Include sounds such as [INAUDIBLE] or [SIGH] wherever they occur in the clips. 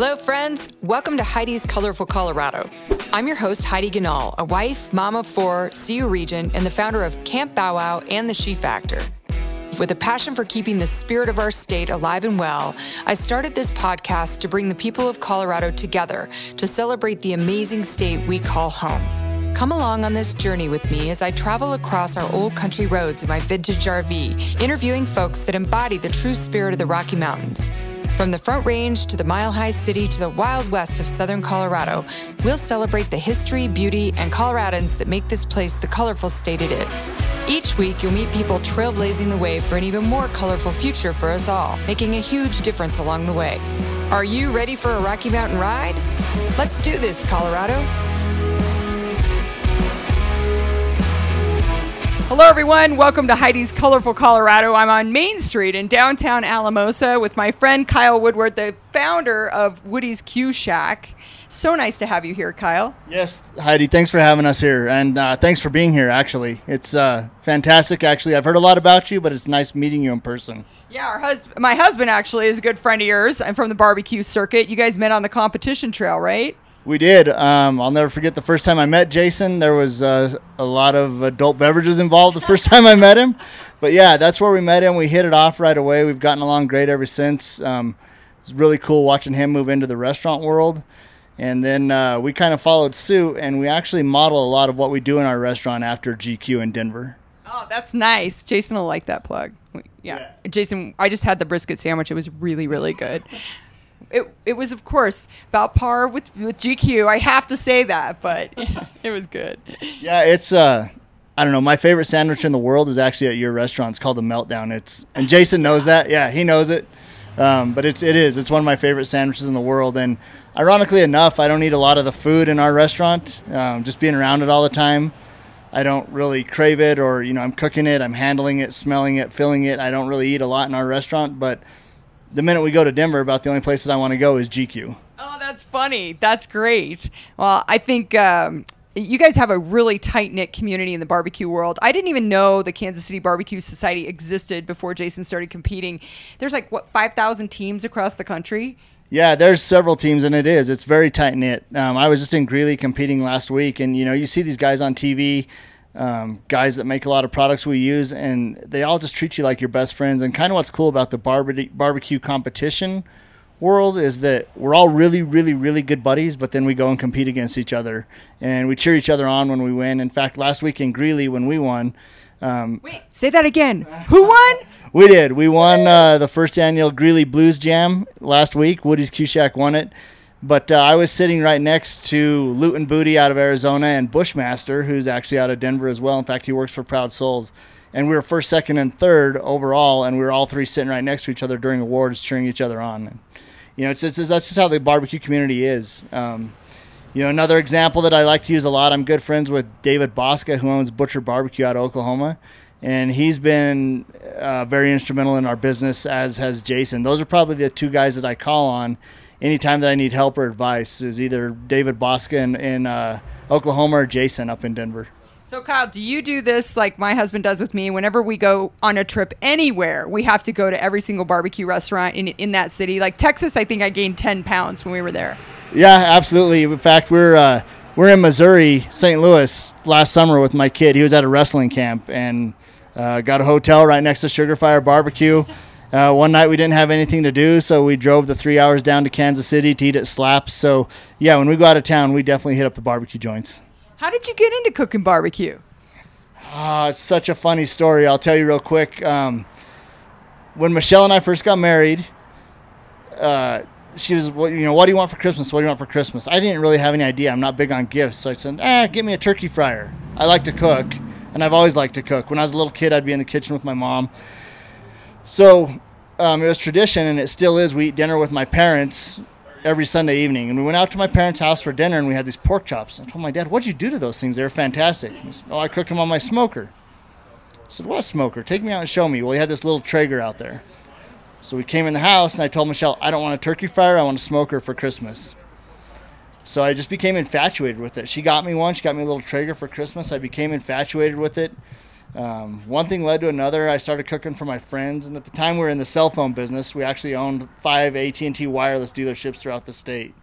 Hello, friends. Welcome to Heidi's Colorful Colorado. I'm your host, Heidi Ganahl, a wife, mom of four, CU Regent, and the founder of Camp Bow Wow and the She Factor. With a passion for keeping the spirit of our state alive and well, I started this podcast to bring the people of Colorado together to celebrate the amazing state we call home. Come along on this journey with me as I travel across our old country roads in my vintage RV, interviewing folks that embody the true spirit of the Rocky Mountains. From the Front Range to the Mile High City to the Wild West of Southern Colorado, we'll celebrate the history, beauty, and Coloradans that make this place the colorful state it is. Each week, you'll meet people trailblazing the way for an even more colorful future for us all, making a huge difference along the way. Are you ready for a Rocky Mountain ride? Let's do this, Colorado. Hello, everyone. Welcome to Heidi's Colorful Colorado. I'm on Main Street in downtown Alamosa with my friend Kyle Woodward, the founder of Woody's Q Shack. So nice to have you here, Kyle. Yes, Heidi, thanks for having us here, and uh, thanks for being here. Actually, it's uh, fantastic. Actually, I've heard a lot about you, but it's nice meeting you in person. Yeah, our hus- my husband actually is a good friend of yours. I'm from the barbecue circuit. You guys met on the competition trail, right? We did. Um, I'll never forget the first time I met Jason. There was uh, a lot of adult beverages involved the first [LAUGHS] time I met him. But yeah, that's where we met him. We hit it off right away. We've gotten along great ever since. Um, it's really cool watching him move into the restaurant world. And then uh, we kind of followed suit, and we actually model a lot of what we do in our restaurant after GQue in Denver. Oh, that's nice. Jason will like that plug. Yeah. Yeah. Jason, I just had the brisket sandwich. It was really, really good. It, it was, of course, about par with, with GQue. I have to say that, but [LAUGHS] [LAUGHS] it was good. Yeah, it's uh I don't know, my favorite sandwich in the world is actually at your restaurant. It's called the Meltdown. It's and Jason knows that. Yeah, he knows it. Um, but it's it is. It's one of my favorite sandwiches in the world. And ironically enough, I don't eat a lot of the food in our restaurant. Um, just being around it all the time, I don't really crave it, or you know, I'm cooking it, I'm handling it, smelling it, filling it. I don't really eat a lot in our restaurant. But the minute we go to Denver, about the only places I want to go is GQue. Oh, that's funny. That's great. Well, I think um, you guys have a really tight knit community in the barbecue world. I didn't even know the Kansas City Barbecue Society existed before Jason started competing. There's like, what, 5,000 teams across the country? Yeah, there's several teams, and it is. It's very tight knit. Um, I was just in Greeley competing last week, and you know, you see these guys on TV, um, guys that make a lot of products we use, and they all just treat you like your best friends. And kind of what's cool about the barbe- barbecue competition world is that we're all really, really, really good buddies, but then we go and compete against each other, and we cheer each other on when we win. In fact, last week in Greeley, when we won, um, Wait, say that again. Who won? we did. We won uh, the first annual Greeley Blues Jam last week. Woody's Q won it. But uh, I was sitting right next to Luton Booty out of Arizona and Bushmaster, who's actually out of Denver as well. In fact, he works for Proud Souls. And we were first, second, and third overall, and we were all three sitting right next to each other during awards, cheering each other on. And, you know, it's just, that's just how the barbecue community is. Um, you know, another example that I like to use a lot. I'm good friends with David Bouska, who owns Butcher Barbecue out of Oklahoma, and he's been uh, very instrumental in our business, as has Jason. Those are probably the two guys that I call on anytime that I need help or advice. Is either David Bouska in, in uh, Oklahoma or Jason up in Denver. So, Kyle, do you do this like my husband does with me? Whenever we go on a trip anywhere, we have to go to every single barbecue restaurant in, in that city. Like Texas, I think I gained 10 pounds when we were there. Yeah, absolutely. In fact, we're uh, we're in Missouri, St. Louis last summer with my kid. He was at a wrestling camp and uh, got a hotel right next to Sugarfire Barbecue. Uh, one night we didn't have anything to do, so we drove the three hours down to Kansas City to eat at Slaps. So yeah, when we go out of town, we definitely hit up the barbecue joints. How did you get into cooking barbecue? Ah, it's such a funny story. I'll tell you real quick. Um, when Michelle and I first got married, uh, she was, what, you know, what do you want for Christmas? What do you want for Christmas? I didn't really have any idea. I'm not big on gifts, so I said, eh, get me a turkey fryer. I like to cook, and I've always liked to cook. When I was a little kid, I'd be in the kitchen with my mom. So um, it was tradition, and it still is. We eat dinner with my parents every Sunday evening. And we went out to my parents' house for dinner, and we had these pork chops. I told my dad, "What'd you do to those things? They were fantastic." Said, "Oh, I cooked them on my smoker." I said, "What smoker? Take me out and show me." Well, he had this little Traeger out there. So we came in the house, and I told Michelle, "I don't want a turkey fryer. I want a smoker for Christmas." So I just became infatuated with it. She got me one. She got me a little Traeger for Christmas. I became infatuated with it. Um, one thing led to another. I started cooking for my friends, and at the time we were in the cell phone business. We actually owned five AT&T wireless dealerships throughout the state.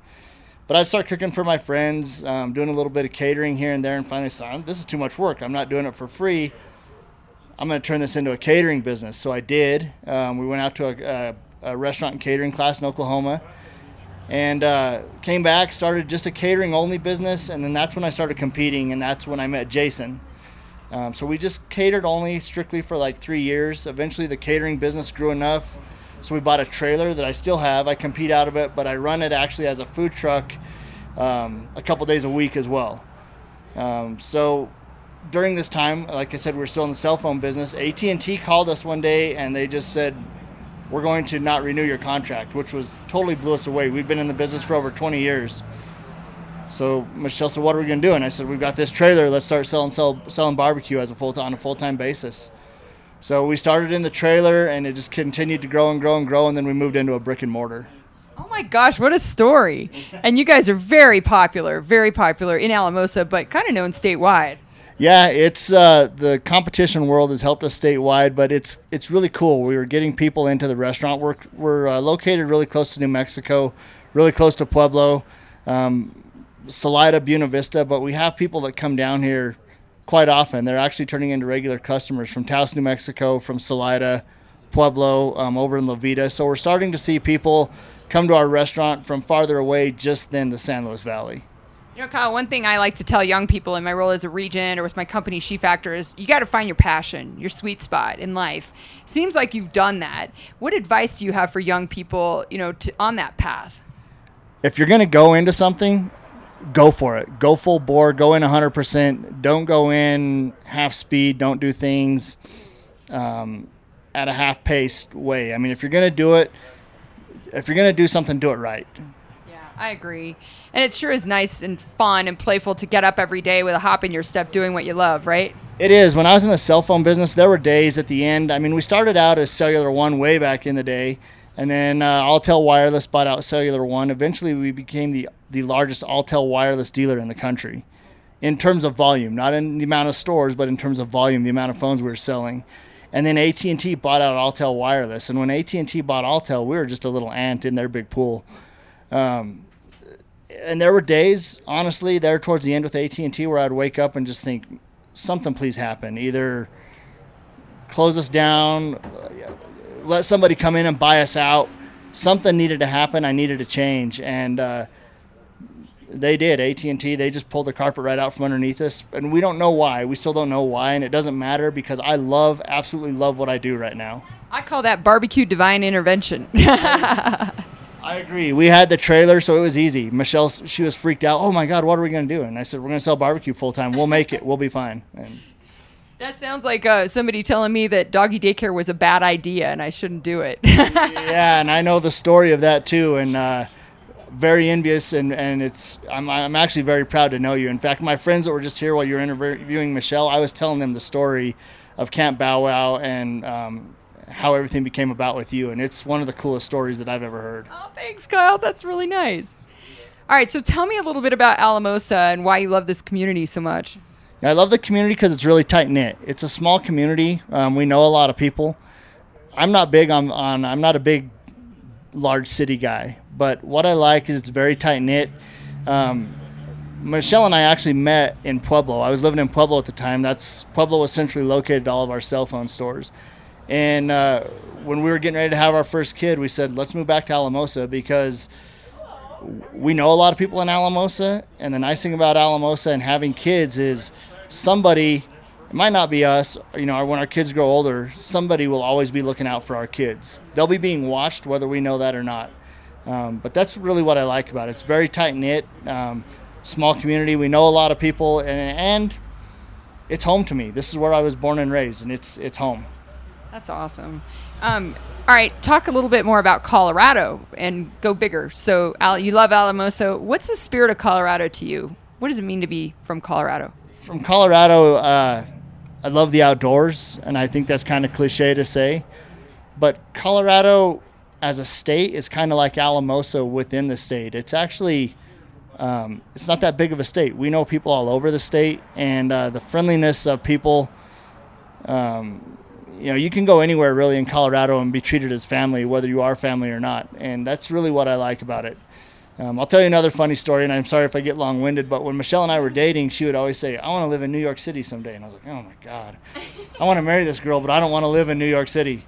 But I'd start cooking for my friends, um, doing a little bit of catering here and there, and finally said, "This is too much work. I'm not doing it for free. I'm going to turn this into a catering business." So I did. Um, we went out to a, a, a, restaurant and catering class in Oklahoma, and uh, came back, started just a catering only business, and then that's when I started competing, and that's when I met Jason. Um, so we just catered only strictly for like three years. Eventually, the catering business grew enough, so we bought a trailer that I still have. I compete out of it, but I run it actually as a food truck um, a couple days a week as well. Um, so during this time, like I said, we we're still in the cell phone business. AT and T called us one day and they just said, "We're going to not renew your contract," which was totally blew us away. We've been in the business for over 20 years. So Michelle said, "What are we going to do?" And I said, "We've got this trailer. Let's start selling sell, selling barbecue as a full on a full time basis." So we started in the trailer, and it just continued to grow and grow and grow, and then we moved into a brick and mortar. Oh my gosh, what a story! and you guys are very popular, very popular in Alamosa, but kind of known statewide. Yeah, it's uh, the competition world has helped us statewide, but it's it's really cool. We were getting people into the restaurant. We're we're uh, located really close to New Mexico, really close to Pueblo. Um, Salida, Buena Vista, but we have people that come down here quite often. They're actually turning into regular customers from Taos, New Mexico, from Salida, Pueblo, um, over in La Veta. So we're starting to see people come to our restaurant from farther away just than the San Luis Valley. You know, Kyle, one thing I like to tell young people in my role as a regent or with my company She Factor is you got to find your passion, your sweet spot in life. Seems like you've done that. What advice do you have for young people, you know, to, on that path? If you're going to go into something, go for it. Go full bore. Go in 100%. Don't go in half speed. Don't do things um, at a half paced way. I mean, if you're going to do it, if you're going to do something, do it right. Yeah, I agree. And it sure is nice and fun and playful to get up every day with a hop in your step doing what you love, right? It is. When I was in the cell phone business, there were days at the end. I mean, we started out as Cellular One way back in the day and then uh, Alltel Wireless bought out Cellular One. Eventually, we became the the largest Alltel wireless dealer in the country, in terms of volume, not in the amount of stores, but in terms of volume, the amount of phones we were selling. And then AT and T bought out Alltel Wireless, and when AT and T bought Alltel, we were just a little ant in their big pool. Um, and there were days, honestly, there towards the end with AT and T, where I'd wake up and just think, something please happen, either close us down let somebody come in and buy us out. Something needed to happen. I needed to change, and uh, they did. AT and T. They just pulled the carpet right out from underneath us, and we don't know why. We still don't know why, and it doesn't matter because I love, absolutely love what I do right now. I call that barbecue divine intervention. [LAUGHS] I agree. We had the trailer, so it was easy. Michelle, she was freaked out. Oh my God, what are we going to do? And I said, we're going to sell barbecue full time. We'll make it. We'll be fine. And that sounds like uh, somebody telling me that doggy daycare was a bad idea and I shouldn't do it. [LAUGHS] yeah, and I know the story of that too, and uh, very envious, and, and it's I'm, I'm actually very proud to know you. In fact, my friends that were just here while you were interviewing Michelle, I was telling them the story of Camp Bow Wow and um, how everything became about with you, and it's one of the coolest stories that I've ever heard. Oh, thanks, Kyle. That's really nice. All right, so tell me a little bit about Alamosa and why you love this community so much. I love the community because it's really tight knit. It's a small community. Um, we know a lot of people. I'm not big on, on I'm not a big large city guy, but what I like is it's very tight knit. Um, Michelle and I actually met in Pueblo. I was living in Pueblo at the time. That's Pueblo was centrally located all of our cell phone stores. And uh, when we were getting ready to have our first kid, we said, let's move back to Alamosa because we know a lot of people in Alamosa. And the nice thing about Alamosa and having kids is somebody it might not be us you know when our kids grow older somebody will always be looking out for our kids. They'll be being watched whether we know that or not. Um, but that's really what i like about it. It's very tight knit um, small community. We know a lot of people and, and it's home to me. This is where i was born and raised and it's it's home. That's awesome. Um, all right talk a little bit more about colorado and go bigger so Al, you love alamosa what's the spirit of colorado to you what does it mean to be from colorado from Colorado, uh, I love the outdoors, and I think that's kind of cliche to say. But Colorado, as a state, is kind of like Alamosa within the state. It's actually um, it's not that big of a state. We know people all over the state, and uh, the friendliness of people um, you know, you can go anywhere really in Colorado and be treated as family, whether you are family or not. And that's really what I like about it. Um, I'll tell you another funny story, and I'm sorry if I get long winded, but when Michelle and I were dating, she would always say, I want to live in New York City someday. And I was like, oh my God, I want to marry this girl, but I don't want to live in New York City.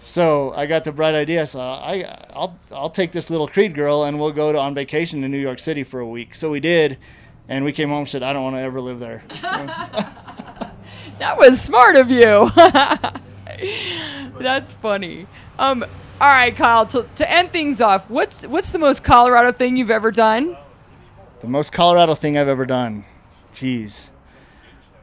So I got the bright idea. So I, I'll, I'll take this little Creede girl and we'll go to, on vacation to New York City for a week. So we did, and we came home and said, I don't want to ever live there. [LAUGHS] that was smart of you. [LAUGHS] That's funny. Um, all right, Kyle. To, to end things off, what's what's the most Colorado thing you've ever done? The most Colorado thing I've ever done. Jeez.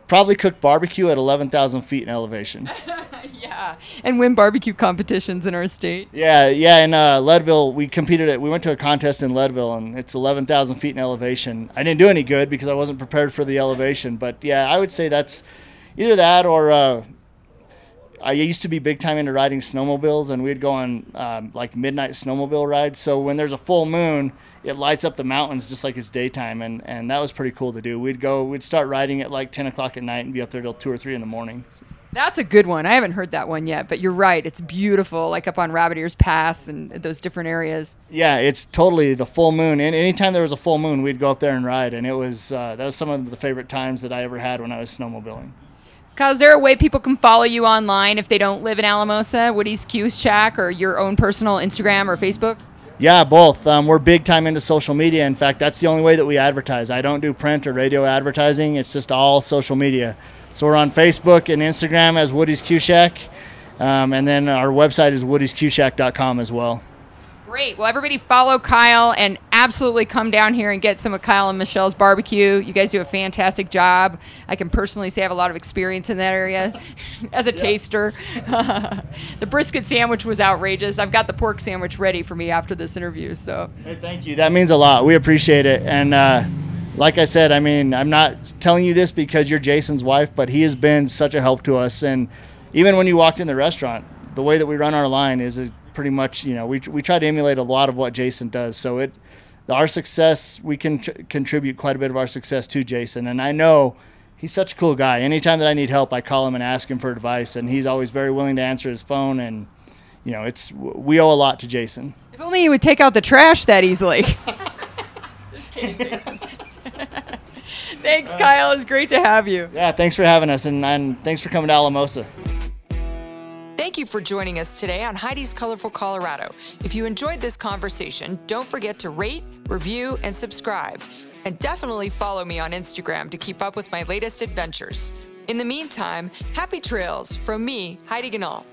Probably cook barbecue at 11,000 feet in elevation. [LAUGHS] yeah, and win barbecue competitions in our state. Yeah, yeah. In uh, Leadville, we competed at. We went to a contest in Leadville, and it's 11,000 feet in elevation. I didn't do any good because I wasn't prepared for the elevation. But yeah, I would say that's either that or uh, I used to be big time into riding snowmobiles, and we'd go on um, like midnight snowmobile rides. So when there's a full moon, it lights up the mountains just like it's daytime, and and that was pretty cool to do. We'd go, we'd start riding at like 10 o'clock at night and be up there till two or three in the morning. That's a good one. I haven't heard that one yet, but you're right. It's beautiful, like up on Rabbit Ears Pass and those different areas. Yeah, it's totally the full moon. And anytime there was a full moon, we'd go up there and ride, and it was uh, that was some of the favorite times that I ever had when I was snowmobiling. Kyle, is there a way people can follow you online if they don't live in Alamosa, Woody's Q Shack, or your own personal Instagram or Facebook? Yeah, both. Um, we're big time into social media. In fact, that's the only way that we advertise. I don't do print or radio advertising. It's just all social media. So we're on Facebook and Instagram as Woody's Q Shack, um, and then our website is woodysqshack.com as well. Great. Well, everybody follow Kyle and absolutely come down here and get some of Kyle and Michelle's barbecue. You guys do a fantastic job. I can personally say I have a lot of experience in that area [LAUGHS] as a taster. [LAUGHS] the brisket sandwich was outrageous. I've got the pork sandwich ready for me after this interview. So, hey, thank you. That means a lot. We appreciate it. And uh, like I said, I mean, I'm not telling you this because you're Jason's wife, but he has been such a help to us. And even when you walked in the restaurant, the way that we run our line is pretty much you know we, we try to emulate a lot of what Jason does. So it our success we can tr- contribute quite a bit of our success to Jason, and I know he's such a cool guy. Anytime that I need help, I call him and ask him for advice, and he's always very willing to answer his phone. And you know it's we owe a lot to Jason. If only he would take out the trash that easily. [LAUGHS] [LAUGHS] Just kidding, Jason. [LAUGHS] thanks, Kyle. It's great to have you. Yeah, thanks for having us, and, and thanks for coming to Alamosa. Thank you for joining us today on Heidi's Colorful Colorado. If you enjoyed this conversation, don't forget to rate, review, and subscribe. And definitely follow me on Instagram to keep up with my latest adventures. In the meantime, happy trails from me, Heidi Ganahl.